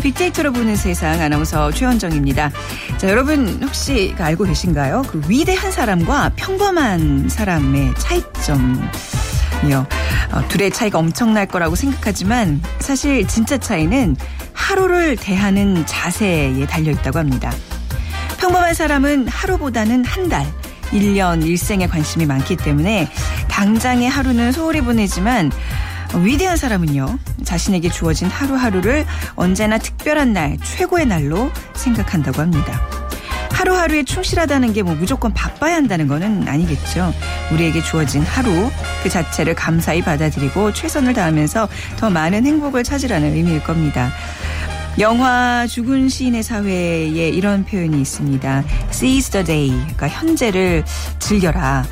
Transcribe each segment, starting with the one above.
빅데이터로 보는 세상 아나운서 최현정입니다. 자, 여러분 혹시 알고 계신가요? 그 위대한 사람과 평범한 사람의 차이점이요. 어, 둘의 차이가 엄청날 거라고 생각하지만 사실 진짜 차이는 하루를 대하는 자세에 달려 있다고 합니다. 평범한 사람은 하루보다는 한 달, 1년, 일생에 관심이 많기 때문에 당장의 하루는 소홀히 보내지만 위대한 사람은요, 자신에게 주어진 하루하루를 언제나 특별한 날, 최고의 날로 생각한다고 합니다. 하루하루에 충실하다는 게 뭐 무조건 바빠야 한다는 거는 아니겠죠. 우리에게 주어진 하루 그 자체를 감사히 받아들이고 최선을 다하면서 더 많은 행복을 찾으라는 의미일 겁니다. 영화 죽은 시인의 사회에 이런 표현이 있습니다. Seize the day. 그러니까 현재를 즐겨라.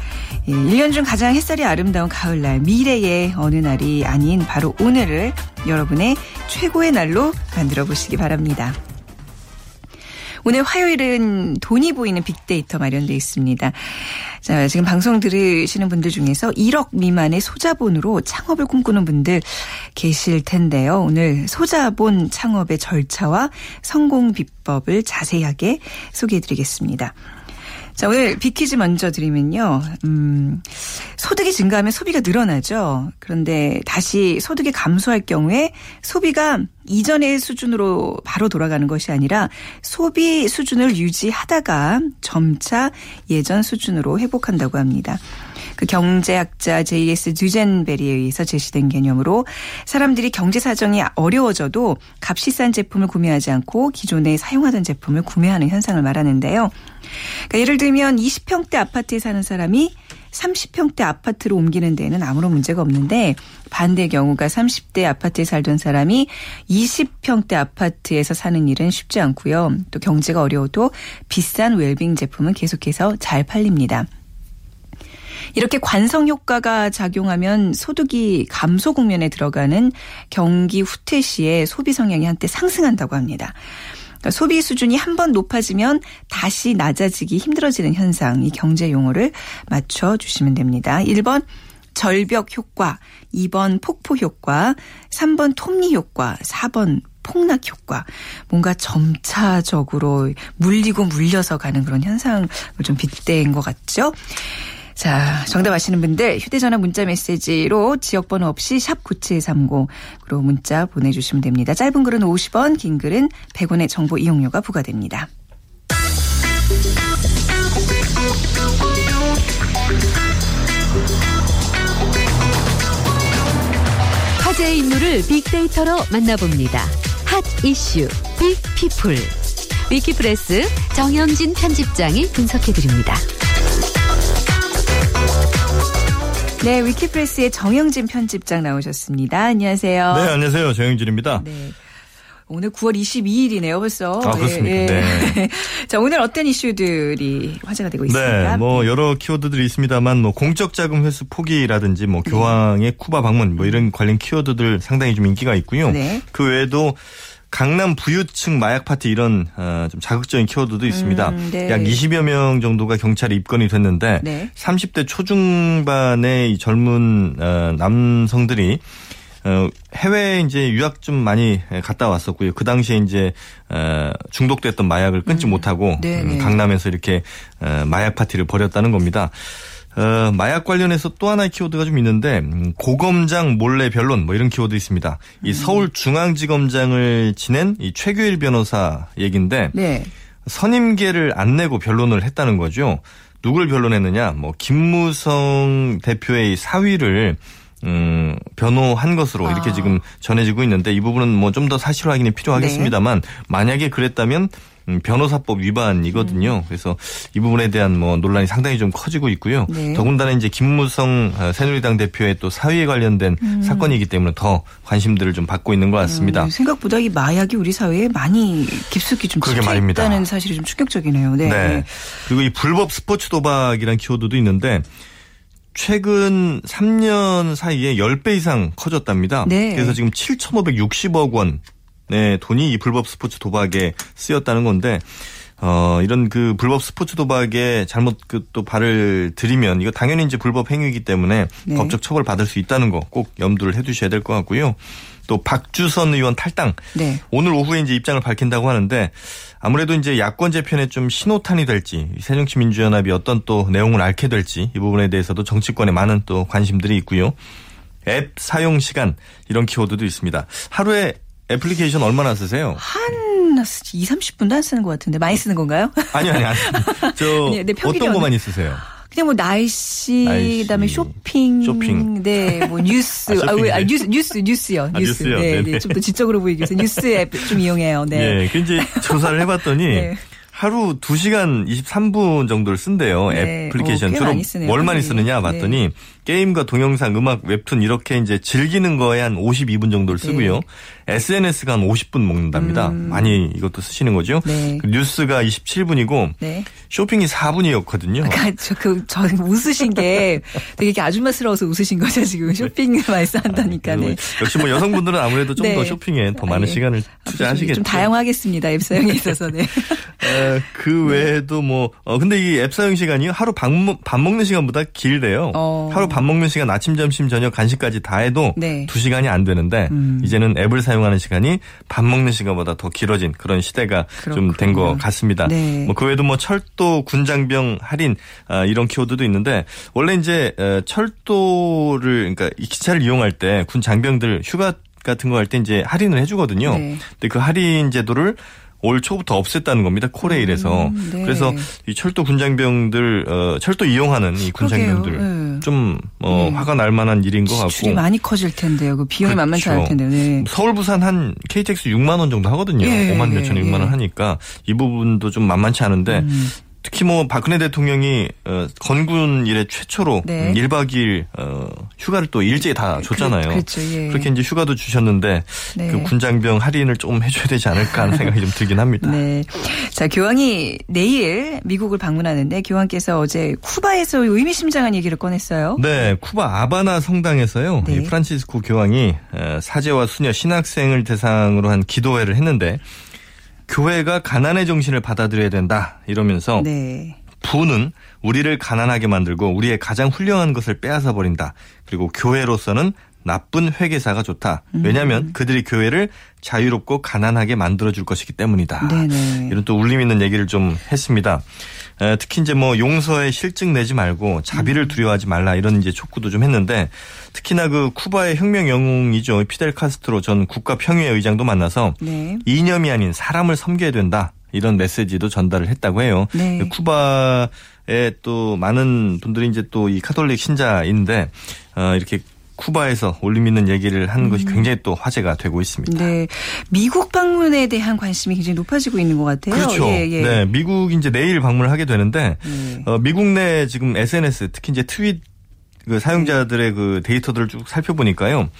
1년 예, 중 가장 햇살이 아름다운 가을날, 미래의 어느 날이 아닌 바로 오늘을 여러분의 최고의 날로 만들어 보시기 바랍니다. 오늘 화요일은 돈이 보이는 빅데이터 마련되어 있습니다. 자, 지금 방송 들으시는 분들 중에서 1억 미만의 소자본으로 창업을 꿈꾸는 분들 계실 텐데요. 오늘 소자본 창업의 절차와 성공 비법을 자세하게 소개해 드리겠습니다. 자, 오늘 비키즈 먼저 드리면요. 음, 소득이 증가하면 소비가 늘어나죠. 그런데 다시 소득이 감소할 경우에 소비가 이전의 수준으로 바로 돌아가는 것이 아니라 소비 수준을 유지하다가 점차 예전 수준으로 회복한다고 합니다. 그 경제학자 J.S. 듀젠베리에 의해서 제시된 개념으로 사람들이 경제 사정이 어려워져도 값이 싼 제품을 구매하지 않고 기존에 사용하던 제품을 구매하는 현상을 말하는데요. 그러니까 예를 들면 20평대 아파트에 사는 사람이 30평대 아파트로 옮기는 데는 아무런 문제가 없는데 반대 경우가 30대 아파트에 살던 사람이 20평대 아파트에서 사는 일은 쉽지 않고요. 또 경제가 어려워도 비싼 웰빙 제품은 계속해서 잘 팔립니다. 이렇게 관성 효과가 작용하면 소득이 감소 국면에 들어가는 경기 후퇴 시에 소비 성향이 한때 상승한다고 합니다. 그러니까 소비 수준이 한 번 높아지면 다시 낮아지기 힘들어지는 현상, 이 경제 용어를 맞춰 주시면 됩니다. 1번 절벽 효과, 2번 폭포 효과, 3번 톱니 효과, 4번 폭락 효과. 뭔가 점차적으로 물리고 물려서 가는 그런 현상을 좀 빗댄 것 같죠? 자, 정답 아시는 분들 휴대전화 문자 메시지로 지역번호 없이 샵 9730으로 문자 보내주시면 됩니다. 짧은 글은 50원, 긴 글은 100원의 정보 이용료가 부과됩니다. 화제의 인물을 빅데이터로 만나봅니다. hot 이슈 big people 위키프레스 정영진 편집장이 분석해드립니다. 네, 위키프레스의 정영진 편집장 나오셨습니다. 안녕하세요. 네, 안녕하세요. 정영진입니다. 네. 오늘 9월 22일이네요, 벌써. 아, 그렇습니까? 예, 예. 네. 자, 오늘 어떤 이슈들이 화제가 되고 있습니까? 네, 뭐 여러 키워드들이 있습니다만 뭐 공적 자금 회수 포기라든지 뭐 네. 교황의 쿠바 방문 뭐 이런 관련 키워드들 상당히 좀 인기가 있고요. 네. 그 외에도 강남 부유층 마약 파티 이런 어, 좀 자극적인 키워드도 있습니다. 음, 네. 약 20여 명 정도가 경찰에 입건이 됐는데 네. 30대 초중반의 이 젊은 어, 남성들이 어, 해외에 이제 유학 좀 많이 갔다 왔었고요. 그 당시에 이제 어, 중독됐던 마약을 끊지 음. 못하고 네, 음, 네. 강남에서 이렇게 어, 마약 파티를 벌였다는 겁니다. 어, 마약 관련해서 또 하나의 키워드가 좀 있는데 음, 고검장 몰래 변론 뭐 이런 키워드 있습니다. 이 음. 서울중앙지검장을 지낸 이 최규일 변호사 얘기인데 네. 선임계를 안 내고 변론을 했다는 거죠. 누굴 변론했느냐? 뭐 김무성 대표의 사위를 음, 변호한 것으로 이렇게 아. 지금 전해지고 있는데 이 부분은 뭐 좀 더 사실 확인이 필요하겠습니다만 네. 만약에 그랬다면 음, 변호사법 위반이거든요. 음. 그래서 이 부분에 대한 뭐 논란이 상당히 좀 커지고 있고요. 네. 더군다나 이제 김무성 어, 새누리당 대표의 또 사위에 관련된 음. 사건이기 때문에 더 관심들을 좀 받고 있는 것 같습니다. 음, 생각보다 이 마약이 우리 사회에 많이 깊숙이 좀 있다는 사실이 좀 충격적이네요. 네. 네. 그리고 이 불법 스포츠 도박이라는 키워드도 있는데 최근 3년 사이에 10배 이상 커졌답니다. 네. 그래서 지금 7,560억 원 네, 돈이 이 불법 스포츠 도박에 쓰였다는 건데 어, 이런 그 불법 스포츠 도박에 잘못 그 또 발을 들이면 이거 당연히 이제 불법 행위이기 때문에 네. 법적 처벌 받을 수 있다는 거 꼭 염두를 해 두셔야 될 것 같고요. 또 박주선 의원 탈당. 네. 오늘 오후에 이제 입장을 밝힌다고 하는데 아무래도 이제 야권 재편에 좀 신호탄이 될지 새정치민주연합이 어떤 또 내용을 앓게 될지 이 부분에 대해서도 정치권에 많은 또 관심들이 있고요. 앱 사용 시간 이런 키워드도 있습니다. 하루에 애플리케이션 얼마나 쓰세요? 한 2, 30분도 안 쓰는 것 같은데 많이 쓰는 건가요? 아니요, 아니, 아니. 저 아니, 네, 어떤 거 많이 쓰세요? 그냥 뭐 날씨, 날씨, 그다음에 쇼핑, 쇼핑, 네, 뭐 뉴스, 아, 아, 아 뉴스, 뉴스, 뉴스요, 아, 뉴스, 요 네, 네, 좀 더 지적으로 보이기 위해서 뉴스 앱 좀 이용해요, 네. 네, 그 이제 조사를 해봤더니. 네. 하루 2시간 23분 정도를 쓴대요. 네. 애플리케이션. 어, 주로 많이 뭘 많이 쓰느냐 봤더니 네. 게임과 동영상, 음악, 웹툰 이렇게 이제 즐기는 거에 한 52분 정도를 쓰고요. 네. SNS가 한 50분 먹는답니다. 음. 많이 이것도 쓰시는 거죠. 네. 그 뉴스가 27분이고 네. 쇼핑이 4분이었거든요. 그러니까 저, 그, 저 웃으신 게 되게 아줌마스러워서 웃으신 거죠, 지금. 쇼핑을 말씀한다니까. 네. 역시 뭐 여성분들은 아무래도 좀더 네. 쇼핑에 더 많은 네. 시간을 투자하시겠죠. 좀 다양하겠습니다, 앱 사용에 있어서. 네. 에, 그 외에도 뭐, 어, 근데 이 앱 사용 시간이 하루 밥, 밥 먹는 시간보다 길대요. 어. 하루 밥 먹는 시간 아침, 점심, 저녁, 간식까지 다 해도 네. 2시간이 안 되는데 음. 이제는 앱을 사용 사용하는 시간이 밥 먹는 시간보다 더 길어진 그런 시대가 좀 된 것 같습니다. 네. 뭐그 외에도 뭐 철도 군장병 할인 아, 이런 키워드도 있는데 원래 이제 철도를 그러니까 기차를 이용할 때 군 장병들 휴가 같은 거 할 때 이제 할인을 해주거든요. 네. 근데 그 할인 제도를 올 초부터 없앴다는 겁니다. 코레일에서. 음, 네. 그래서 이 철도 군장병들 어, 철도 이용하는 이 군장병들 네. 좀 어, 네. 화가 날 만한 일인 것 같고. 지출이 많이 커질 텐데요. 그 비용이 그렇죠. 만만치 않을 텐데요. 네. 서울 부산 한 KTX 6만 원 정도 하거든요. 5만 몇천 6만 원 하니까 이 부분도 좀 만만치 않은데 음. 특히 뭐 박근혜 대통령이 어, 건군 이래 최초로 네. 1박 2일 어, 휴가를 또 일제히 다 그, 줬잖아요. 그, 그렇죠. 예. 그렇게 이제 휴가도 주셨는데 네. 그 군장병 할인을 좀 해줘야 되지 않을까 하는 생각이 좀 들긴 합니다. 네. 자 교황이 내일 미국을 방문하는데 교황께서 어제 쿠바에서 의미심장한 얘기를 꺼냈어요. 네, 쿠바 아바나 성당에서요. 네. 프란치스코 교황이 어, 사제와 수녀 신학생을 대상으로 한 기도회를 했는데 교회가 가난의 정신을 받아들여야 된다 이러면서 네. 부는 우리를 가난하게 만들고 우리의 가장 훌륭한 것을 빼앗아 버린다. 그리고 교회로서는 나쁜 회계사가 좋다. 음. 왜냐하면 음. 그들이 교회를 자유롭고 가난하게 만들어줄 것이기 때문이다. 네네. 이런 또 울림 있는 얘기를 좀 했습니다. 특히 이제 뭐 용서에 실증 내지 말고 자비를 음. 두려워하지 말라 이런 이제 촉구도 좀 했는데 특히나 그 쿠바의 혁명 영웅이죠 피델 카스트로 전 국가 평의회 의장도 만나서 네. 이념이 아닌 사람을 섬겨야 된다 이런 메시지도 전달을 했다고 해요. 네. 쿠바에 또 많은 분들이 이제 또 이 카톨릭 신자인데 어 이렇게 쿠바에서 올림 있는 얘기를 하는 음. 것이 굉장히 또 화제가 되고 있습니다. 네. 미국 방문에 대한 관심이 굉장히 높아지고 있는 것 같아요. 그렇죠. 예, 예. 네. 미국 이제 내일 방문을 하게 되는데 네. 어, 미국 내 지금 SNS 특히 이제 트윗 그 사용자들의 그 데이터들을 쭉 살펴보니까요.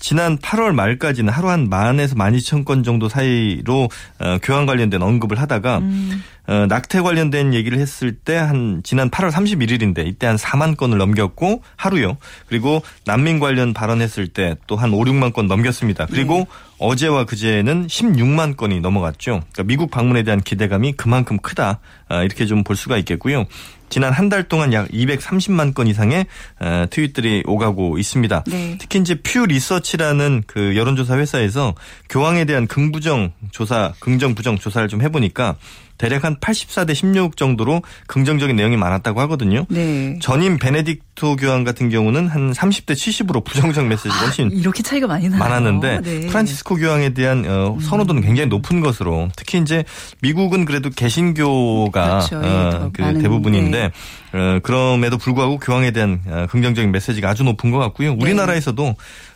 지난 8월 말까지는 하루 한 만에서 만 이천 건 정도 사이로 어, 교환 관련된 언급을 하다가 음. 어, 낙태 관련된 얘기를 했을 때 한 지난 8월 31일인데 이때 한 4만 건을 넘겼고 하루요. 그리고 난민 관련 발언했을 때 또 한 5, 6만 건 넘겼습니다. 그리고 네. 어제와 그제는 16만 건이 넘어갔죠. 그러니까 미국 방문에 대한 기대감이 그만큼 크다. 아, 이렇게 좀 볼 수가 있겠고요. 지난 한 달 동안 약 230만 건 이상의 어, 트윗들이 오가고 있습니다. 네. 특히 이제 퓨 리서치라는 그 여론조사 회사에서 교황에 대한 긍부정 조사, 긍정 부정 조사를 좀 해보니까 대략 한 84대 16 정도로 긍정적인 내용이 많았다고 하거든요. 네. 전임 베네딕토 교황 같은 경우는 한 30대 70으로 부정적 메시지가 아, 훨씬 아, 이렇게 차이가 많이 나요. 많았는데 네. 프란치스코 교황에 대한 어, 음. 선호도는 굉장히 높은 것으로 특히 이제 미국은 그래도 개신교가 그렇죠. 어, 그 대부분인데 네. 어, 그럼에도 불구하고 교황에 대한 어, 긍정적인 메시지가 아주 높은 것 같고요. 네. 우리나라에서도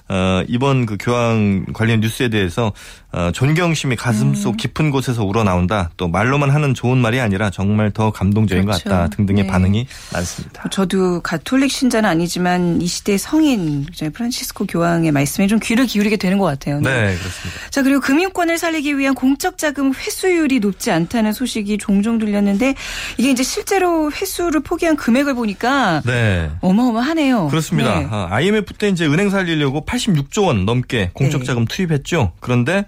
어, 이번 그 교황 관련 뉴스에 대해서 어, 존경심이 가슴속 음. 깊은 곳에서 우러나온다. 또 말로만 하는 좋은 말이 아니라 정말 더 감동적인 그렇죠. 것 같다 등등의 네. 반응이 많습니다. 저도 가톨릭 신자는 아니지만 이 시대 성인 프란시스코 교황의 말씀에 좀 귀를 기울이게 되는 것 같아요. 네, 네 그렇습니다. 자 그리고 금융권을 살리기 위한 공적 자금 회수율이 높지 않다는 소식이 종종 들렸는데 이게 이제 실제로 회수를 포기한 금액을 보니까 네. 어마어마하네요. 그렇습니다. 네. IMF 때 이제 은행 살리려고 86조 원 넘게 공적 네. 자금 투입했죠. 그런데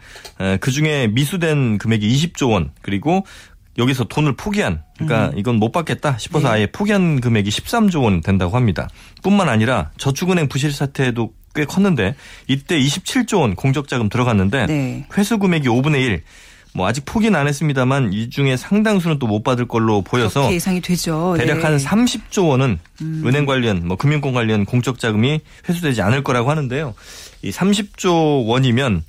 그 중에 미수된 금액이 20조 원 그리고 여기서 돈을 포기한 그러니까 음. 이건 못 받겠다 싶어서 네. 아예 포기한 금액이 13조 원 된다고 합니다. 뿐만 아니라 저축은행 부실 사태도 꽤 컸는데 이때 27조 원 공적자금 들어갔는데 네. 회수 금액이 5분의 1. 뭐 아직 포기는 안 했습니다만 이 중에 상당수는 또 못 받을 걸로 보여서 예상이 되죠. 대략 네. 한 30조 원은 음. 은행 관련 뭐 금융권 관련 공적 자금이 회수되지 않을 거라고 하는데요. 이 30조 원이면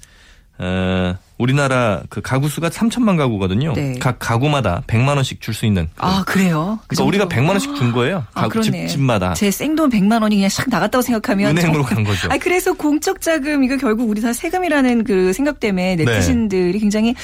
어 우리나라 그 가구 수가 3천만 가구거든요. 네. 각 가구마다 100만 원씩 줄 수 있는. 아 그래요? 그 그러니까 우리가 100만 원씩 준 거예요. 아, 집, 집마다. 제 생돈 100만 원이 그냥 샥 나갔다고 생각하면 은행으로 간 거죠. 아 그래서 공적 자금 이거 결국 우리 다 세금이라는 그 생각 때문에 네. 네티즌들이 네. 굉장히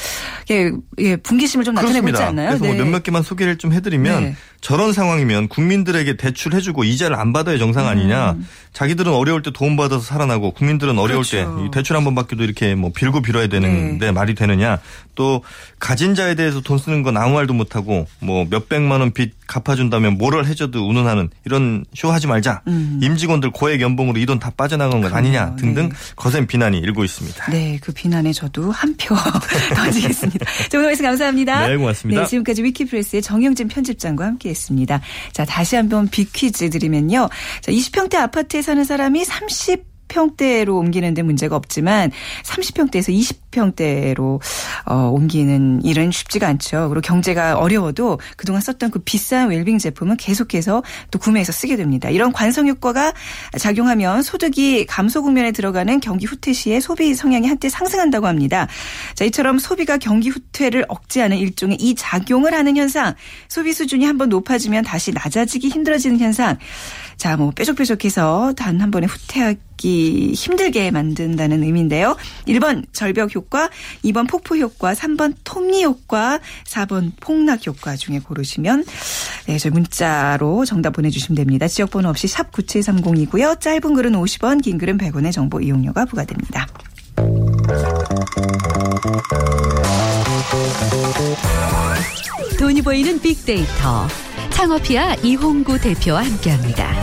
예, 예 분기심을 좀 나타내고 있지 않나요? 그래서 뭐 네. 뭐 몇몇 개만 소개를 좀 해드리면 네. 저런 상황이면 국민들에게 대출해주고 이자를 안 받아야 정상 아니냐. 음. 자기들은 어려울 때 도움 받아서 살아나고 국민들은 어려울 그렇죠. 때 대출 한 번 받기도 이렇게 뭐 빌고 빌어야 되는 데 네. 말이 되느냐. 또 가진 자에 대해서 돈 쓰는 건 아무 말도 못하고 뭐 몇백만 원 빚 갚아준다면 뭐를 해줘도 운운하는 이런 쇼 하지 말자. 음. 임직원들 고액 연봉으로 이 돈 다 빠져나간 건 아니냐 등등 네. 거센 비난이 일고 있습니다. 네, 그 비난에 저도 한 표 던지겠습니다. 자, 오늘 말씀 감사합니다. 네, 고맙습니다. 네, 지금까지 위키프레스의 정영진 편집장과 함께했습니다. 자, 다시 한번 빅퀴즈 드리면요. 자, 20평대 아파트에 사는 사람이 30 평대로 옮기는데 문제가 없지만 30평대에서 20평대로 어, 옮기는 일은 쉽지가 않죠. 그리고 경제가 어려워도 그동안 썼던 그 비싼 웰빙 제품은 계속해서 또 구매해서 쓰게 됩니다. 이런 관성 효과가 작용하면 소득이 감소 국면에 들어가는 경기 후퇴 시에 소비 성향이 한때 상승한다고 합니다. 자, 이처럼 소비가 경기 후퇴를 억제하는 일종의 이 작용을 하는 현상, 소비 수준이 한번 높아지면 다시 낮아지기 힘들어지는 현상. 자, 뭐 뾰족뾰족해서 단 한 번에 후퇴하기 힘들게 만든다는 의미인데요. 1번 절벽 효과, 2번 폭포 효과, 3번 톱니 효과, 4번 폭락 효과 중에 고르시면 네, 저희 문자로 정답 보내주시면 됩니다. 지역번호 없이 샵 9730이고요. 짧은 글은 50원, 긴 글은 100원의 정보 이용료가 부과됩니다. 돈이 보이는 빅데이터. 창업피아 이홍구 대표와 함께합니다.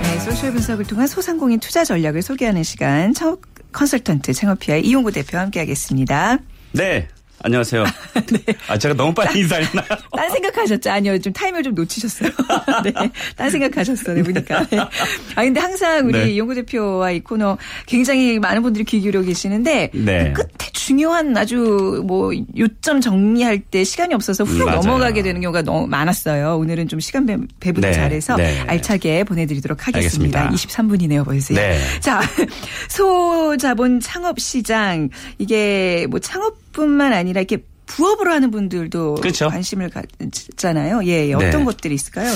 네, 소셜 분석을 통한 소상공인 투자 전략을 소개하는 시간 창업 컨설턴트 창업피아 이홍구 대표와 함께하겠습니다. 네, 안녕하세요. 네. 아, 제가 너무 빨리 인사했나요? 딴 생각하셨죠? 아니요. 좀 타이밍을 좀 놓치셨어요. 네. 딴 생각하셨어요. 네, 보니까. 네. 아, 근데 항상 우리 네. 이홍구 대표와 이 코너 굉장히 많은 분들이 귀 기울여 계시는데 네. 그 끝에 중요한 아주 뭐 요점 정리할 때 시간이 없어서 훅 음, 넘어가게 되는 경우가 너무 많았어요. 오늘은 좀 시간 배분 네. 잘해서 네. 알차게 보내드리도록 하겠습니다. 알겠습니다. 23분이네요, 벌써. 네. 자, 소자본 창업 시장 이게 뭐 창업 뿐만 아니라 이렇게 부업으로 하는 분들도 그렇죠. 관심을 갖잖아요. 예, 예. 어떤 네. 것들이 있을까요?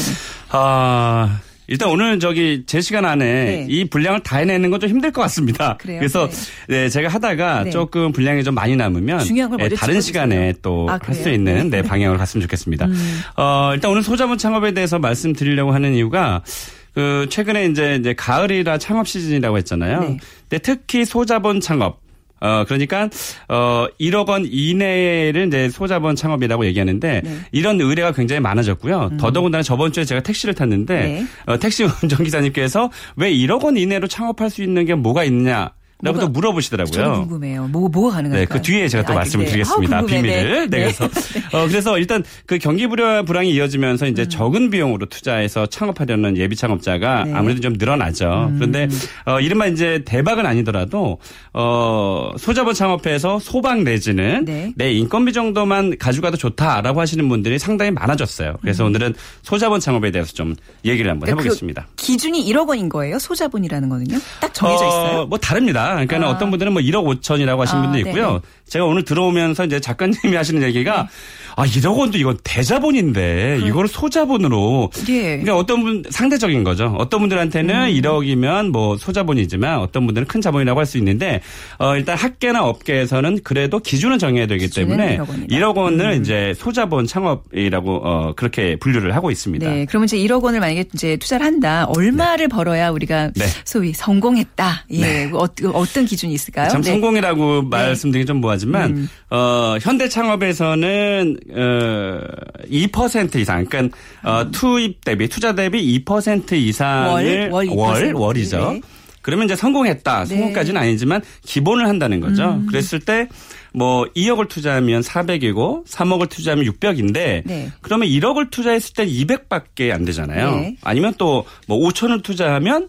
아. 일단 오늘 저기 제 시간 안에 네. 이 분량을 다 해내는 건 좀 힘들 것 같습니다. 그래요? 그래서 네. 네 제가 하다가 네. 조금 분량이 좀 많이 남으면 네, 다른 시간에 또 할수 아, 있는 네, 네, 방향으로 갔으면 좋겠습니다. 음. 어, 일단 오늘 소자본 창업에 대해서 말씀드리려고 하는 이유가 그 최근에 이제 이제 가을이라 창업 시즌이라고 했잖아요. 네. 근데 특히 소자본 창업 어, 그러니까, 어, 1억 원 이내를 이제 소자본 창업이라고 얘기하는데 네. 이런 의뢰가 굉장히 많아졌고요. 음. 더더군다나 저번 주에 제가 택시를 탔는데 네. 어, 택시 운전기사님께서 왜 1억 원 이내로 창업할 수 있는 게 뭐가 있느냐 라고 또 물어보시더라고요. 저는 궁금해요. 뭐, 뭐가 가능할까요? 네, 그 뒤에 제가 또 아, 말씀을 네. 드리겠습니다. 아, 비밀을. 네. 네. 그래서, 어, 그래서 일단 그 경기 불황이 이어지면서 이제 음. 적은 비용으로 투자해서 창업하려는 예비 창업자가 네. 아무래도 좀 늘어나죠. 음. 그런데, 어, 이른바 이제 대박은 아니더라도, 어, 소자본 창업해서 소박 내지는 네. 내 인건비 정도만 가져가도 좋다라고 하시는 분들이 상당히 많아졌어요. 그래서 음. 오늘은 소자본 창업에 대해서 좀 얘기를 한번 그러니까 그 해보겠습니다. 그 기준이 1억 원인 거예요? 소자본이라는 거는요? 딱 정해져 있어요? 어, 뭐 다릅니다. 그러니까 아. 어떤 분들은 뭐 1억 5천이라고 하신 아, 분도 있고요. 네네. 제가 오늘 들어오면서 이제 작가님이 하시는 얘기가 네. 아 1억 원도 이건 대자본인데 그 이거를 소자본으로 예. 그러니까 어떤 분 상대적인 거죠. 어떤 분들한테는 음. 1억이면 뭐 소자본이지만 어떤 분들은 큰 자본이라고 할 수 있는데 어 일단 학계나 업계에서는 그래도 기준을 정해야 되기 때문에 1억, 1억 원을 음. 이제 소자본 창업이라고 어 그렇게 분류를 하고 있습니다. 네. 그러면 이제 1억 원을 만약에 이제 투자를 한다. 얼마를 네. 벌어야 우리가 네. 소위 성공했다. 예. 네. 어, 떤 기준이 있을까요? 참 네. 성공이라고 네. 말씀드리기 좀 뭐 하지만 음. 어 현대 창업에서는 어, 2% 이상, 그러니까 어, 투입 대비 투자 대비 2% 이상을 월, 월, 월 월이죠. 네. 그러면 이제 성공했다. 네. 성공까지는 아니지만 기본을 한다는 거죠. 음. 그랬을 때 뭐 2억을 투자하면 400이고 3억을 투자하면 600인데 네. 그러면 1억을 투자했을 때 200밖에 안 되잖아요. 네. 아니면 또 뭐 5천을 투자하면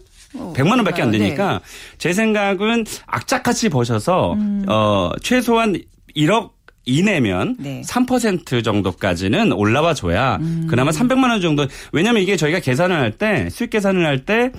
100만 어, 원밖에 안 되니까 네. 제 생각은 악착같이 보셔서 음. 어 최소한 1억 이내면 네. 3% 정도까지는 올라와 줘야 음. 그나마 300만 원 정도 왜냐하면 이게 저희가 계산을 할 때 수익 계산을 할때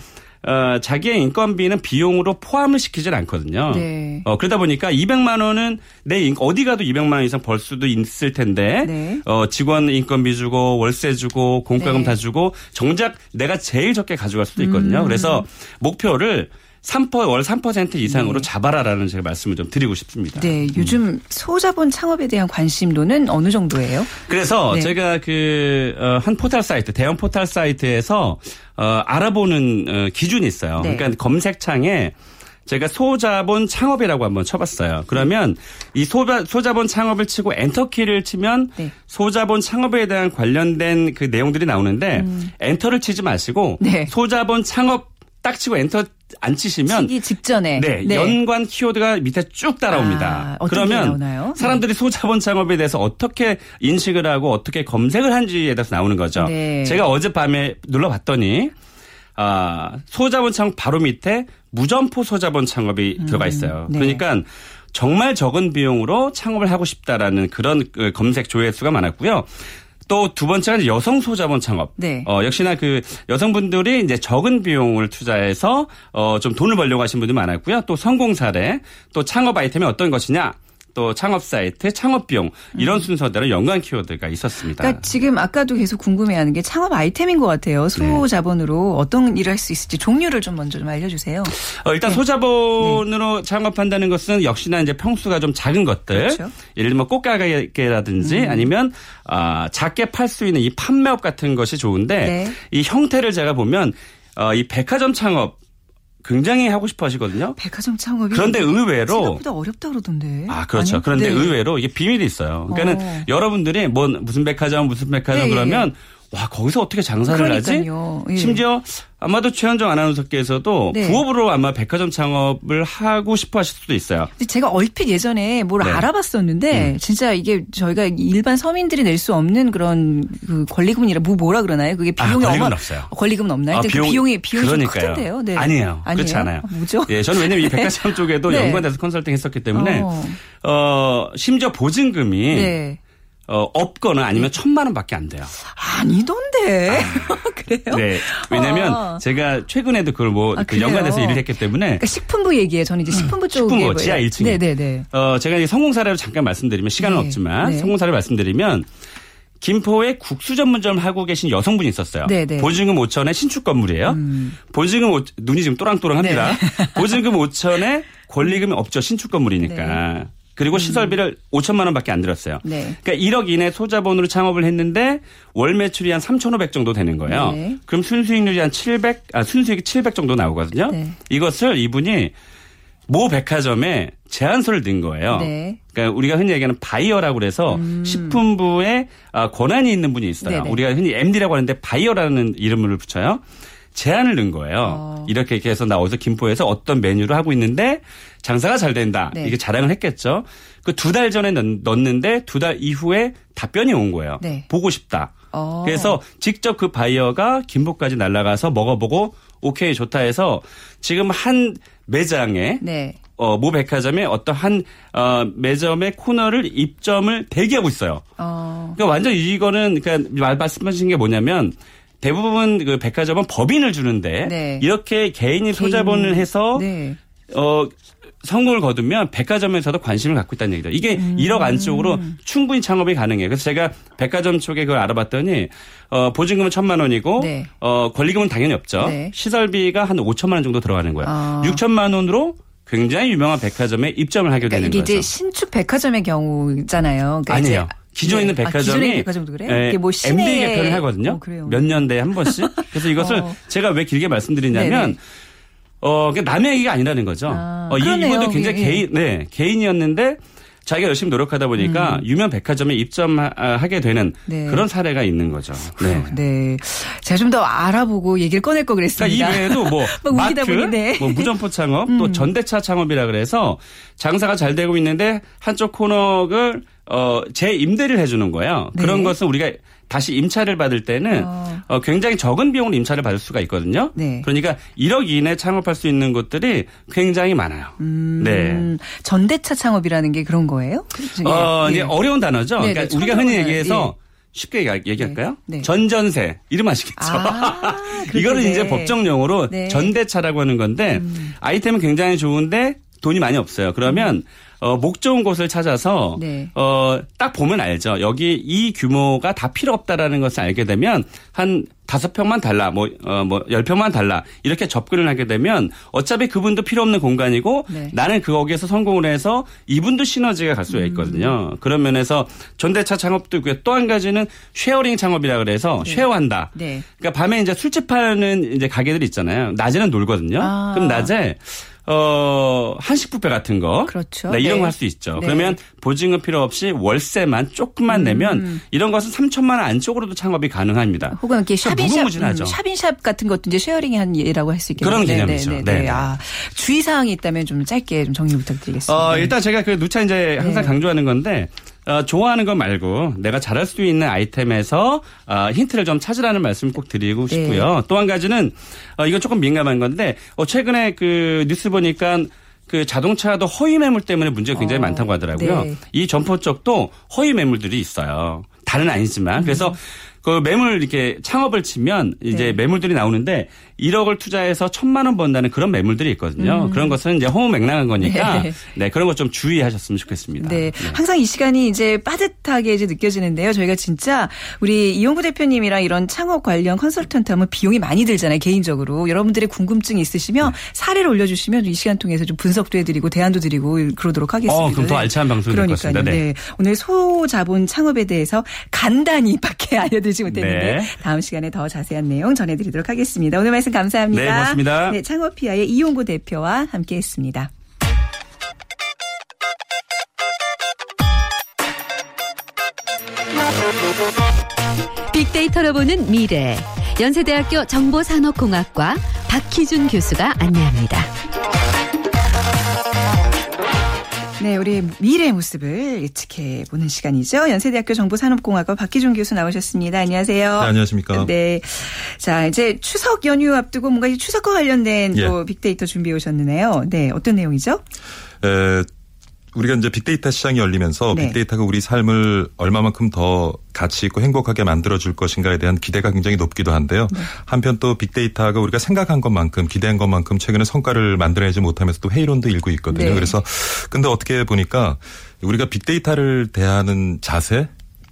어, 자기의 인건비는 비용으로 포함을 시키질 않거든요. 네. 어, 그러다 보니까 200만 원은 내 인, 어디 가도 200만 원 이상 벌 수도 있을 텐데 네. 어, 직원 인건비 주고 월세 주고 공과금 네. 다 주고 정작 내가 제일 적게 가져갈 수도 있거든요. 음. 그래서 목표를 3%, 월 3% 이상으로 네. 잡아라라는 제가 말씀을 좀 드리고 싶습니다. 네. 요즘 음. 소자본 창업에 대한 관심도는 어느 정도예요? 그래서 네. 제가 그, 어, 한 포털 사이트, 대형 포털 사이트에서, 어, 알아보는 어, 기준이 있어요. 네. 그러니까 검색창에 제가 소자본 창업이라고 한번 쳐봤어요. 그러면 이 소자, 소자본 창업을 치고 엔터키를 치면 네. 소자본 창업에 대한 관련된 그 내용들이 나오는데 음. 엔터를 치지 마시고 네. 소자본 창업 딱 치고 엔터 안 치시면 치기 직전에 네, 네. 연관 키워드가 밑에 쭉 따라옵니다. 아, 그러면 네. 사람들이 소자본 창업에 대해서 어떻게 인식을 하고 어떻게 검색을 한지에 대해서 나오는 거죠. 네. 제가 어젯밤에 눌러봤더니 아, 소자본 창업 바로 밑에 무점포 소자본 창업이 음, 들어가 있어요. 네. 그러니까 정말 적은 비용으로 창업을 하고 싶다라는 그런 그 검색 조회수가 많았고요. 또 두 번째가 여성 소자본 창업. 네. 어, 역시나 그 여성분들이 이제 적은 비용을 투자해서 어, 좀 돈을 벌려고 하신 분들이 많았고요. 또 성공 사례, 또 창업 아이템이 어떤 것이냐. 또 창업 사이트, 창업 비용 이런 음. 순서대로 연관 키워드가 있었습니다. 그러니까 지금 아까도 계속 궁금해하는 게 창업 아이템인 것 같아요. 네. 소자본으로 네. 어떤 일을 할 수 있을지 종류를 좀 먼저 좀 알려주세요. 어, 일단 네. 소자본으로 네. 창업한다는 것은 역시나 이제 평수가 좀 작은 것들, 그렇죠. 예를 들면 꽃가게라든지 음. 아니면 아, 작게 팔 수 있는 이 판매업 같은 것이 좋은데 네. 이 형태를 제가 보면 어, 이 백화점 창업 굉장히 하고 싶어 하시거든요. 백화점 창업이 그런데 의외로 생각보다 어렵다 그러던데. 아 그렇죠. 아니? 그런데 네. 의외로 이게 비밀이 있어요. 그러니까는 어. 여러분들이 뭐 무슨 백화점 무슨 백화점 네, 그러면 와 거기서 어떻게 장사를 그러니까요. 하지? 예. 심지어 아마도 최현정 아나운서께서도 네. 부업으로 아마 백화점 창업을 하고 싶어 하실 수도 있어요. 제가 얼핏 예전에 뭘 네. 알아봤었는데 음. 진짜 이게 저희가 일반 서민들이 낼 수 없는 그런 그 권리금이라 뭐 뭐라 그러나요? 그게 비용이 아, 권리금은 없어요. 권리금은 없나요? 아, 그 비용, 그 비용이 비용이 그러니까요. 좀 크던데요. 네. 아니에요. 아니에요. 그렇지 않아요. 뭐죠? 예, 저는 왜냐면 이 백화점 쪽에도 네. 연관돼서 컨설팅 했었기 때문에 어, 어 심지어 보증금이 네. 어, 없거나 아니면 네. 천만 원밖에 안 돼요. 아니던데. 아, 그래요? 네. 왜냐면 어. 제가 최근에도 그걸 뭐 아, 그 연관해서 일을 했기 때문에. 그러니까 식품부 얘기에 저는 이제 식품부 쪽에. 식품부 지하 1층. 네네네. 어, 제가 이제 성공 사례로 잠깐 말씀드리면 시간은 네. 없지만 네. 성공 사례 말씀드리면 김포에 국수 전문점 하고 계신 여성분이 있었어요. 네네. 보증금 5천에 신축 건물이에요. 음. 보증금 5, 눈이 지금 또랑또랑합니다. 네. 보증금 5천에 권리금이 없죠. 신축 건물이니까. 네. 그리고 음. 시설비를 5천만 원밖에 안 들었어요. 네. 그러니까 1억 이내 소자본으로 창업을 했는데 월 매출이 한 3,500 정도 되는 거예요. 네. 그럼 순수익률이 한 700, 아, 순수익이 700 정도 나오거든요. 네. 이것을 이분이 모 백화점에 제안서를 낸 거예요. 네. 그러니까 우리가 흔히 얘기하는 바이어라고 그래서 음. 식품부에 아, 권한이 있는 분이 있어요. 네네. 우리가 흔히 MD라고 하는데 바이어라는 이름을 붙여요. 제안을 넣은 거예요. 어. 이렇게 이렇게 해서 나 어디서 김포에서 어떤 메뉴를 하고 있는데 장사가 잘 된다. 네. 이게 자랑을 했겠죠. 그 두 달 전에 넣었는데 두 달 이후에 답변이 온 거예요. 네. 보고 싶다. 어. 그래서 직접 그 바이어가 김포까지 날아가서 먹어보고 오케이 좋다 해서 지금 한 매장에 네. 어, 모 백화점에 어떤 한 어, 매점의 코너를 입점을 대기하고 있어요. 어. 그러니까 완전 이거는 그러니까 말씀하신 게 뭐냐면 대부분 그 백화점은 법인을 주는데 네. 이렇게 개인이 소자본을 해서 네. 어 성공을 거두면 백화점에서도 관심을 갖고 있다는 얘기죠. 이게 음. 1억 안쪽으로 충분히 창업이 가능해요. 그래서 제가 백화점 쪽에 그걸 알아봤더니 어, 보증금은 천만 원이고 네. 어, 권리금은 당연히 없죠. 네. 시설비가 한 5천만 원 정도 들어가는 거예요. 아. 6천만 원으로 굉장히 유명한 백화점에 입점을 하게 되는 그러니까 이게 거죠. 이제 신축 백화점의 경우잖아요. 그러니까 아니에요. 기존에 있는 네. 아, 백화점이 아, 백화점도 그래요? 예, 뭐 시내... MD 개편을 하거든요. 어, 몇 년대에 한 번씩. 그래서 이것을 어. 제가 왜 길게 말씀드리냐면 어, 남의 얘기가 아니라는 거죠. 아, 어, 이, 이분도 굉장히 예, 예. 개인, 네, 개인이었는데 자기가 열심히 노력하다 보니까 음. 유명 백화점에 입점하게 되는 네. 그런 사례가 있는 거죠. 네. 네. 제가 좀 더 알아보고 얘기를 꺼낼 거 그랬습니다. 그러니까 이 외에도 뭐 마트, 네. 뭐 무점포 창업, 음. 또 전대차 창업이라 그래서 장사가 잘 되고 있는데 한쪽 코너를 어, 재임대를 해주는 거예요. 네. 그런 것은 우리가 다시 임차를 받을 때는 어. 어, 굉장히 적은 비용으로 임차를 받을 수가 있거든요. 네. 그러니까 1억 이내 창업할 수 있는 곳들이 굉장히 많아요. 음, 네. 전대차 창업이라는 게 그런 거예요? 어, 예. 어려운 단어죠. 네, 그러니까 네, 우리가 흔히 얘기해서 예. 쉽게 얘기할까요? 네. 네. 전전세 이름 아시겠죠? 아, 이거는 이제 법정 용어로 네. 전대차라고 하는 건데 음. 아이템은 굉장히 좋은데 돈이 많이 없어요. 그러면 음. 어, 목 좋은 곳을 찾아서 네. 어, 딱 보면 알죠. 여기 이 규모가 다 필요 없다라는 것을 알게 되면 한 다섯 평만 달라, 뭐, 어, 뭐, 열 평만 달라. 이렇게 접근을 하게 되면 어차피 그분도 필요 없는 공간이고 네. 나는 그 거기에서 성공을 해서 이분도 시너지가 갈 수가 있거든요. 음. 그런 면에서 전대차 창업도 있고요. 또 한 가지는 sharing 창업이라 그래서 네. share한다. 네. 그러니까 밤에 이제 술집 하는 이제 가게들 있잖아요. 낮에는 놀거든요. 아. 그럼 낮에 어, 한식 뷔페 같은 거. 그렇죠. 네, 이런 네. 거할 수 있죠. 네. 그러면 보증금 필요 없이 월세만 조금만 음. 내면 이런 것은 3천만 원 안쪽으로도 창업이 가능합니다. 혹은 이렇게 샵인샵, 음, 샵인샵 같은 것도 이제 sharing이 한 예라고 할 수 있겠네요. 그런 개념이죠. 네, 네, 네. 아, 주의사항이 있다면 좀 짧게 좀 정리 부탁드리겠습니다. 어, 일단 제가 그 누차 이제 항상 네. 강조하는 건데 어, 좋아하는 것 말고 내가 잘할 수 있는 아이템에서 어, 힌트를 좀 찾으라는 말씀 꼭 드리고 네. 싶고요. 또한 가지는 어, 이건 조금 민감한 건데 어, 최근에 그 뉴스 보니까 그 자동차도 허위 매물 때문에 문제가 굉장히 어, 많다고 하더라고요. 네. 이 점포 쪽도 허위 매물들이 있어요. 다는 아니지만 그래서 음. 그 매물 이렇게 창업을 치면 이제 네. 매물들이 나오는데 1억을 투자해서 천만 원 번다는 그런 매물들이 있거든요. 음. 그런 것은 이제 허무 맹랑한 거니까 네, 네 그런 것 좀 주의하셨으면 좋겠습니다. 네. 네. 항상 이 시간이 이제 빠듯하게 이제 느껴지는데요. 저희가 진짜 우리 이용구 대표님이랑 이런 창업 관련 컨설턴트 하면 비용이 많이 들잖아요. 개인적으로. 여러분들의 궁금증이 있으시면 네. 사례를 올려주시면 이 시간 통해서 좀 분석도 해드리고 대안도 드리고 그러도록 하겠습니다. 어, 그럼 더 알찬 방송이 될것 같습니다. 네. 네. 오늘 소자본 창업에 대해서 간단히 밖에 알려드리 지 못했는데 네. 다음 시간에 더 자세한 내용 전해드리도록 하겠습니다. 오늘 말씀 감사합니다. 네, 고맙습니다. 네, 창업피아의 이용구 대표와 함께했습니다. 빅데이터로 보는 미래. 연세대학교 정보산업공학과 박희준 교수가 안내합니다. 네, 우리 미래의 모습을 예측해 보는 시간이죠. 연세대학교 정보산업공학과 박기준 교수 나오셨습니다. 안녕하세요. 네, 안녕하십니까. 네. 자, 이제 추석 연휴 앞두고 뭔가 추석과 관련된 예. 또 빅데이터 준비해 오셨는데요. 네, 어떤 내용이죠? 에, 우리가 이제 빅데이터 시장이 열리면서 네. 빅데이터가 우리 삶을 얼마만큼 더 가치 있고 행복하게 만들어줄 것인가에 대한 기대가 굉장히 높기도 한데요. 네. 한편 또 빅데이터가 우리가 생각한 것만큼 기대한 것만큼 최근에 성과를 만들어내지 못하면서 또 회의론도 일고 있거든요. 네. 그래서 근데 어떻게 보니까 우리가 빅데이터를 대하는 자세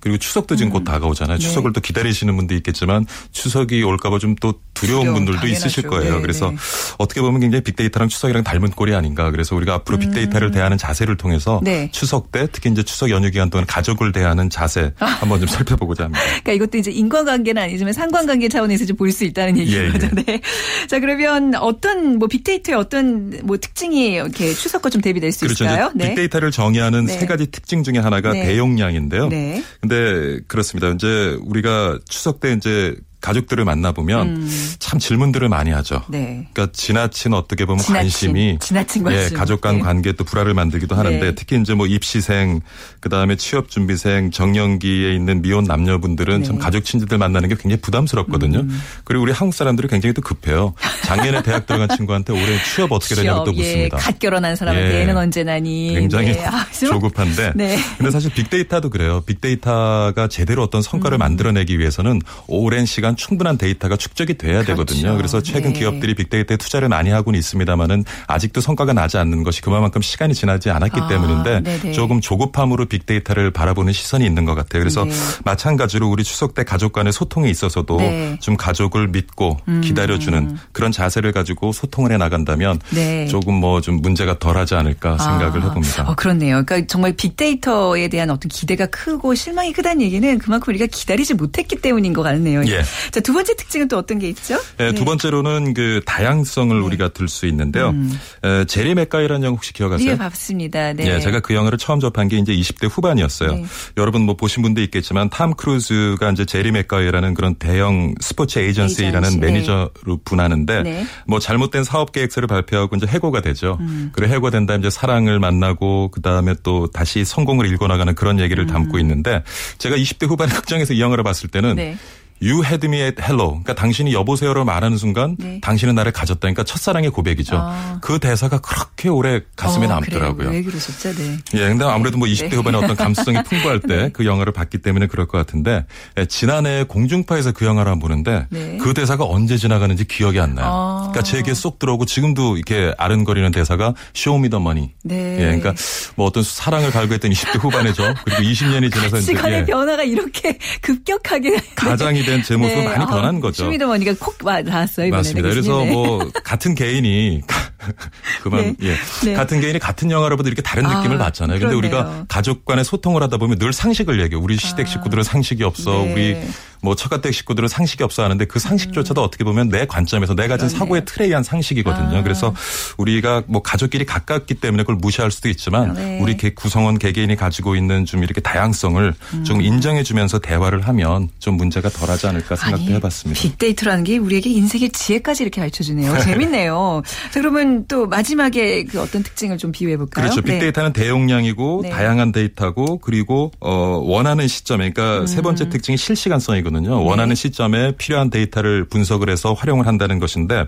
그리고 추석도 지금 음. 곧 다가오잖아요. 네. 추석을 또 기다리시는 분도 있겠지만 추석이 올까봐 좀또 두려운 두려움, 분들도 당연하죠. 있으실 거예요. 네, 그래서 네. 어떻게 보면 굉장히 빅데이터랑 추석이랑 닮은 꼴이 아닌가. 그래서 우리가 앞으로 음. 빅데이터를 대하는 자세를 통해서 네. 추석 때 특히 이제 추석 연휴 기간 동안 가족을 대하는 자세 아. 한번 좀 살펴보고자 합니다. 그러니까 이것도 이제 인과관계는 아니지만 상관관계 차원에서 좀 볼 수 있다는 얘기인 예, 예. 거죠. 네. 자 그러면 어떤 뭐 빅데이터의 어떤 뭐 특징이 이렇게 추석과 좀 대비될 수 그렇죠. 있을까요? 네. 빅데이터를 정의하는 네. 세 가지 특징 중에 하나가 네. 대용량인데요. 네. 근데 그렇습니다. 이제 우리가 추석 때 이제 가족들을 만나보면 음. 참 질문들을 많이 하죠. 네. 그러니까 지나친 어떻게 보면 지나친, 관심이 지나친 예, 가족 간 네. 관계에 또 불화를 만들기도 하는데 네. 특히 이제 뭐 입시생 그다음에 취업 준비생 정년기에 있는 미혼 남녀분들은 네. 참 가족 친지들 만나는 게 굉장히 부담스럽거든요. 음. 그리고 우리 한국 사람들이 굉장히 또 급해요. 작년에 대학 들어간 친구한테 올해 취업 어떻게 되냐고 또 묻습니다. 예, 갓 결혼한 사람한테 예. 애는 언제 나니. 굉장히 네. 아, 조급한데. 네. 근데 사실 빅데이터도 그래요. 빅데이터가 제대로 어떤 성과를 음. 만들어내기 위해서는 오랜 시간 충분한 데이터가 축적이 돼야 그렇죠. 되거든요. 그래서 최근 네. 기업들이 빅데이터에 투자를 많이 하고는 있습니다만은 아직도 성과가 나지 않는 것이 그만큼 시간이 지나지 않았기 아, 때문인데 네네. 조금 조급함으로 빅데이터를 바라보는 시선이 있는 것 같아요. 그래서 네. 마찬가지로 우리 추석 때 가족 간의 소통에 있어서도 네. 좀 가족을 믿고 음. 기다려주는 그런 자세를 가지고 소통을 해 나간다면 네. 조금 뭐 좀 문제가 덜하지 않을까 생각을 아, 해봅니다. 어, 그렇네요. 그러니까 정말 빅데이터에 대한 어떤 기대가 크고 실망이 크다는 얘기는 그만큼 우리가 기다리지 못했기 때문인 것 같네요. 예. 자, 두 번째 특징은 또 어떤 게 있죠? 네, 네. 두 번째로는 그 다양성을 네. 우리가 들 수 있는데요. 음. 에, 제리 맥가이라는 영화 혹시 기억하세요? 네, 봤습니다. 네. 예, 제가 그 영화를 처음 접한 게 이제 20대 후반이었어요. 네. 여러분 뭐 보신 분도 있겠지만 탐 크루즈가 이제 제리 맥과이어라는 그런 대형 스포츠 에이전시라는 에이전시, 네. 매니저로 분하는데 네. 뭐 잘못된 사업 계획서를 발표하고 이제 해고가 되죠. 음. 그리고 해고된 다음에 이제 사랑을 만나고 그 다음에 또 다시 성공을 일궈 나가는 그런 얘기를 음. 담고 있는데 제가 20대 후반에 극장에서 이 영화를 봤을 때는 네. You had me at hello. 그러니까 당신이 여보세요로 말하는 순간 네. 당신은 나를 가졌다. 그러니까 첫사랑의 고백이죠. 아. 그 대사가 그렇게 오래 가슴에 어, 남더라고요. 왜 그러셨죠? 네. 예, 근데 아무래도 뭐 20대 네. 후반에 어떤 감수성이 풍부할 때그 네. 영화를 봤기 때문에 그럴 것 같은데 예, 지난해 공중파에서 그 영화를 보는데 네. 그 대사가 언제 지나가는지 기억이 안 나요. 아. 그러니까 제게 쏙 들어오고 지금도 이렇게 아른거리는 대사가 Show me the money. 네. 예, 그러니까 뭐 어떤 사랑을 갈구했던 20대 후반에죠. 그리고 20년이 지나서 이제 시간의 예. 변화가 이렇게 급격하게 가장이 된 제 모습은 네. 많이 아, 변한 거죠. 쇼미더머니가 콕 나왔어요. 맞습니다. 그래서 네. 뭐 같은 개인이 그만 네. 예 네. 같은 개인이 같은 영화를 보도 이렇게 다른 아, 느낌을 받잖아요. 그런데 우리가 가족 간의 소통을 하다 보면 늘 상식을 얘기해. 우리 시댁 아. 식구들은 상식이 없어. 네. 우리 뭐 첫가댁 식구들은 상식이 없어 하는데 그 상식조차도 음. 어떻게 보면 내 관점에서 내가 가진 사고의 틀에 의한 상식이거든요. 아. 그래서 우리가 뭐 가족끼리 가깝기 때문에 그걸 무시할 수도 있지만 네. 우리 구성원 개개인이 가지고 있는 좀 이렇게 다양성을 음. 좀 인정해 주면서 대화를 하면 좀 문제가 덜하지 않을까 생각도 해봤습니다. 빅데이터라는 게 우리에게 인생의 지혜까지 이렇게 가르쳐 주네요. 재밌네요. 자, 그러면 또 마지막에 그 어떤 특징을 좀 비유해 볼까요? 그렇죠. 네. 빅데이터는 네. 대용량이고 네. 다양한 데이터고 그리고 어 원하는 시점에 그러니까 음. 세 번째 특징이 실시간성이거든요. 네. 원하는 시점에 필요한 데이터를 분석을 해서 활용을 한다는 것인데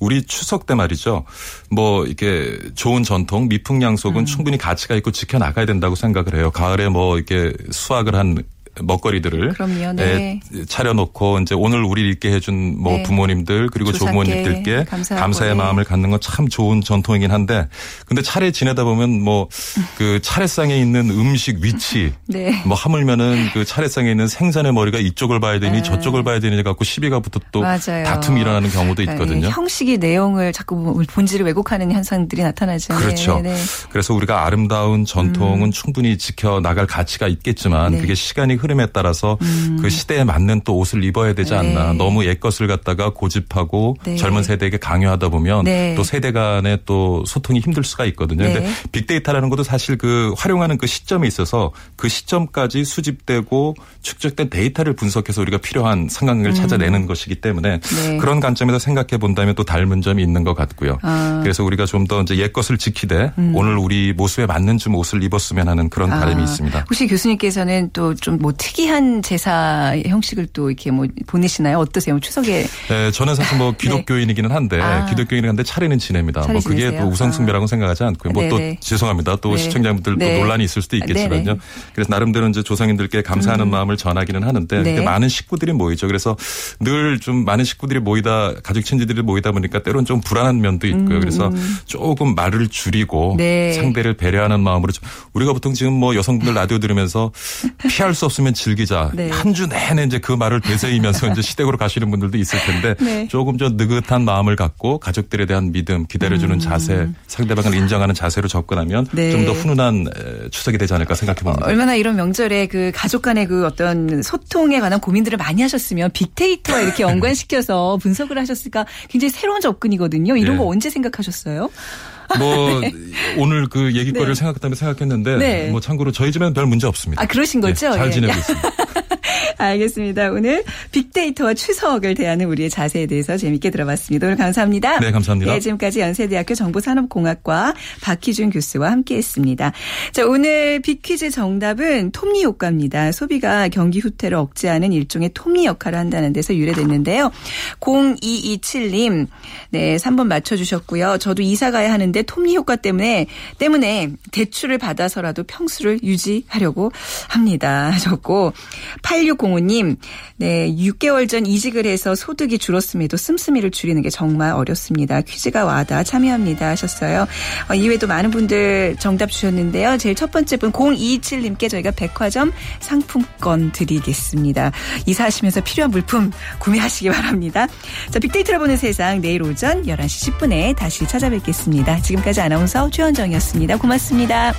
우리 추석 때 말이죠. 뭐 이렇게 좋은 전통 미풍양속은 음. 충분히 가치가 있고 지켜 나가야 된다고 생각을 해요. 가을에 뭐 이렇게 수확을 한 먹거리들을 그럼요, 네. 네, 차려놓고 이제 오늘 우리 읽게 해준 뭐 네. 부모님들 그리고 조부모님들께 감사의 네. 마음을 갖는 건 참 좋은 전통이긴 한데 근데 차례 지내다 보면 뭐 그 차례상에 있는 음식 위치 네. 뭐 하물면은 그 차례상에 있는 생선의 머리가 이쪽을 봐야 되니 네. 저쪽을 봐야 되니 갖고 시비가 붙어 또 맞아요. 다툼이 일어나는 경우도 있거든요. 형식이 내용을 자꾸 본질을 왜곡하는 현상들이 나타나죠. 그렇죠. 그래서 우리가 아름다운 전통은 음. 충분히 지켜 나갈 가치가 있겠지만 그게 시간이 흐 름에 따라서 음. 그 시대에 맞는 또 옷을 입어야 되지 않나. 네. 너무 옛 것을 갖다가 고집하고 네. 젊은 세대에게 강요하다 보면 네. 또 세대 간의 또 소통이 힘들 수가 있거든요. 네. 근데 빅데이터라는 것도 사실 그 활용하는 그 시점에 있어서 그 시점까지 수집되고 축적된 데이터를 분석해서 우리가 필요한 상관관계를 음. 찾아내는 것이기 때문에 네. 그런 관점에서 생각해 본다면 또 닮은 점이 있는 것 같고요. 아. 그래서 우리가 좀 더 이제 옛 것을 지키되 음. 오늘 우리 모습에 맞는 좀 옷을 입었으면 하는 그런 아. 바람이 있습니다. 혹시 교수님께서는 또좀 뭐뭐 특이한 제사 형식을 또 이렇게 뭐 보내시나요? 어떠세요? 뭐 추석에? 네, 저는 사실 뭐 네. 기독교인이기는 한데 아. 기독교인이 한데 차례는 지냅니다. 차례 뭐 그게 또 우상숭배라고 아. 생각하지 않고요. 뭐 또 죄송합니다. 또 네. 시청자분들 도 네. 논란이 있을 수도 있겠지만요. 네네. 그래서 나름대로 이제 조상님들께 감사하는 음. 마음을 전하기는 하는데 네. 많은 식구들이 모이죠. 그래서 늘 좀 많은 식구들이 모이다 가족 친지들이 모이다 보니까 때론 좀 불안한 면도 있고요. 음. 그래서 조금 말을 줄이고 네. 상대를 배려하는 마음으로 좀 우리가 보통 지금 뭐 여성분들 라디오 들으면서 피할 수 없 으면 즐기자. 네. 한주 내내 이제 그 말을 되새이면서 이제 시댁으로 가시는 분들도 있을 텐데 네. 조금 좀 느긋한 마음을 갖고 가족들에 대한 믿음, 기다려주는 음. 자세, 상대방을 인정하는 자세로 접근하면 네. 좀더 훈훈한 추석이 되지 않을까 생각해 봅니다. 얼마나 이런 명절에 그 가족 간의 그 어떤 소통에 관한 고민들을 많이 하셨으면 빅데이터와 이렇게 연관시켜서 분석을 하셨을까 굉장히 새로운 접근이거든요. 이런 네. 거 언제 생각하셨어요? 뭐 네. 오늘 그 얘기거리를 네. 생각했다면 생각했는데 네. 뭐 참고로 저희 집에는 별 문제 없습니다. 아 그러신 거죠? 네, 잘 지내고 예. 있습니다. 알겠습니다. 오늘 빅데이터와 추석을 대하는 우리의 자세에 대해서 재밌게 들어봤습니다. 오늘 감사합니다. 네, 감사합니다. 네, 지금까지 연세대학교 정보산업공학과 박희준 교수와 함께했습니다. 자, 오늘 빅퀴즈 정답은 톱니 효과입니다. 소비가 경기 후퇴를 억제하는 일종의 톱니 역할을 한다는 데서 유래됐는데요. 0227님, 네, 3번 맞춰주셨고요. 저도 이사 가야 하는데 톱니 효과 때문에 때문에 대출을 받아서라도 평수를 유지하려고 합니다. 하셨고 8605님, 네, 6개월 전 이직을 해서 소득이 줄었음에도 씀씀이를 줄이는 게 정말 어렵습니다. 퀴즈가 와다 참여합니다 하셨어요. 어, 이외에도 많은 분들 정답 주셨는데요. 제일 첫 번째 분 0227님께 저희가 백화점 상품권 드리겠습니다. 이사하시면서 필요한 물품 구매하시기 바랍니다. 자, 빅데이터를 보는 세상 내일 오전 11시 10분에 다시 찾아뵙겠습니다. 지금까지 아나운서 최원정이었습니다. 고맙습니다.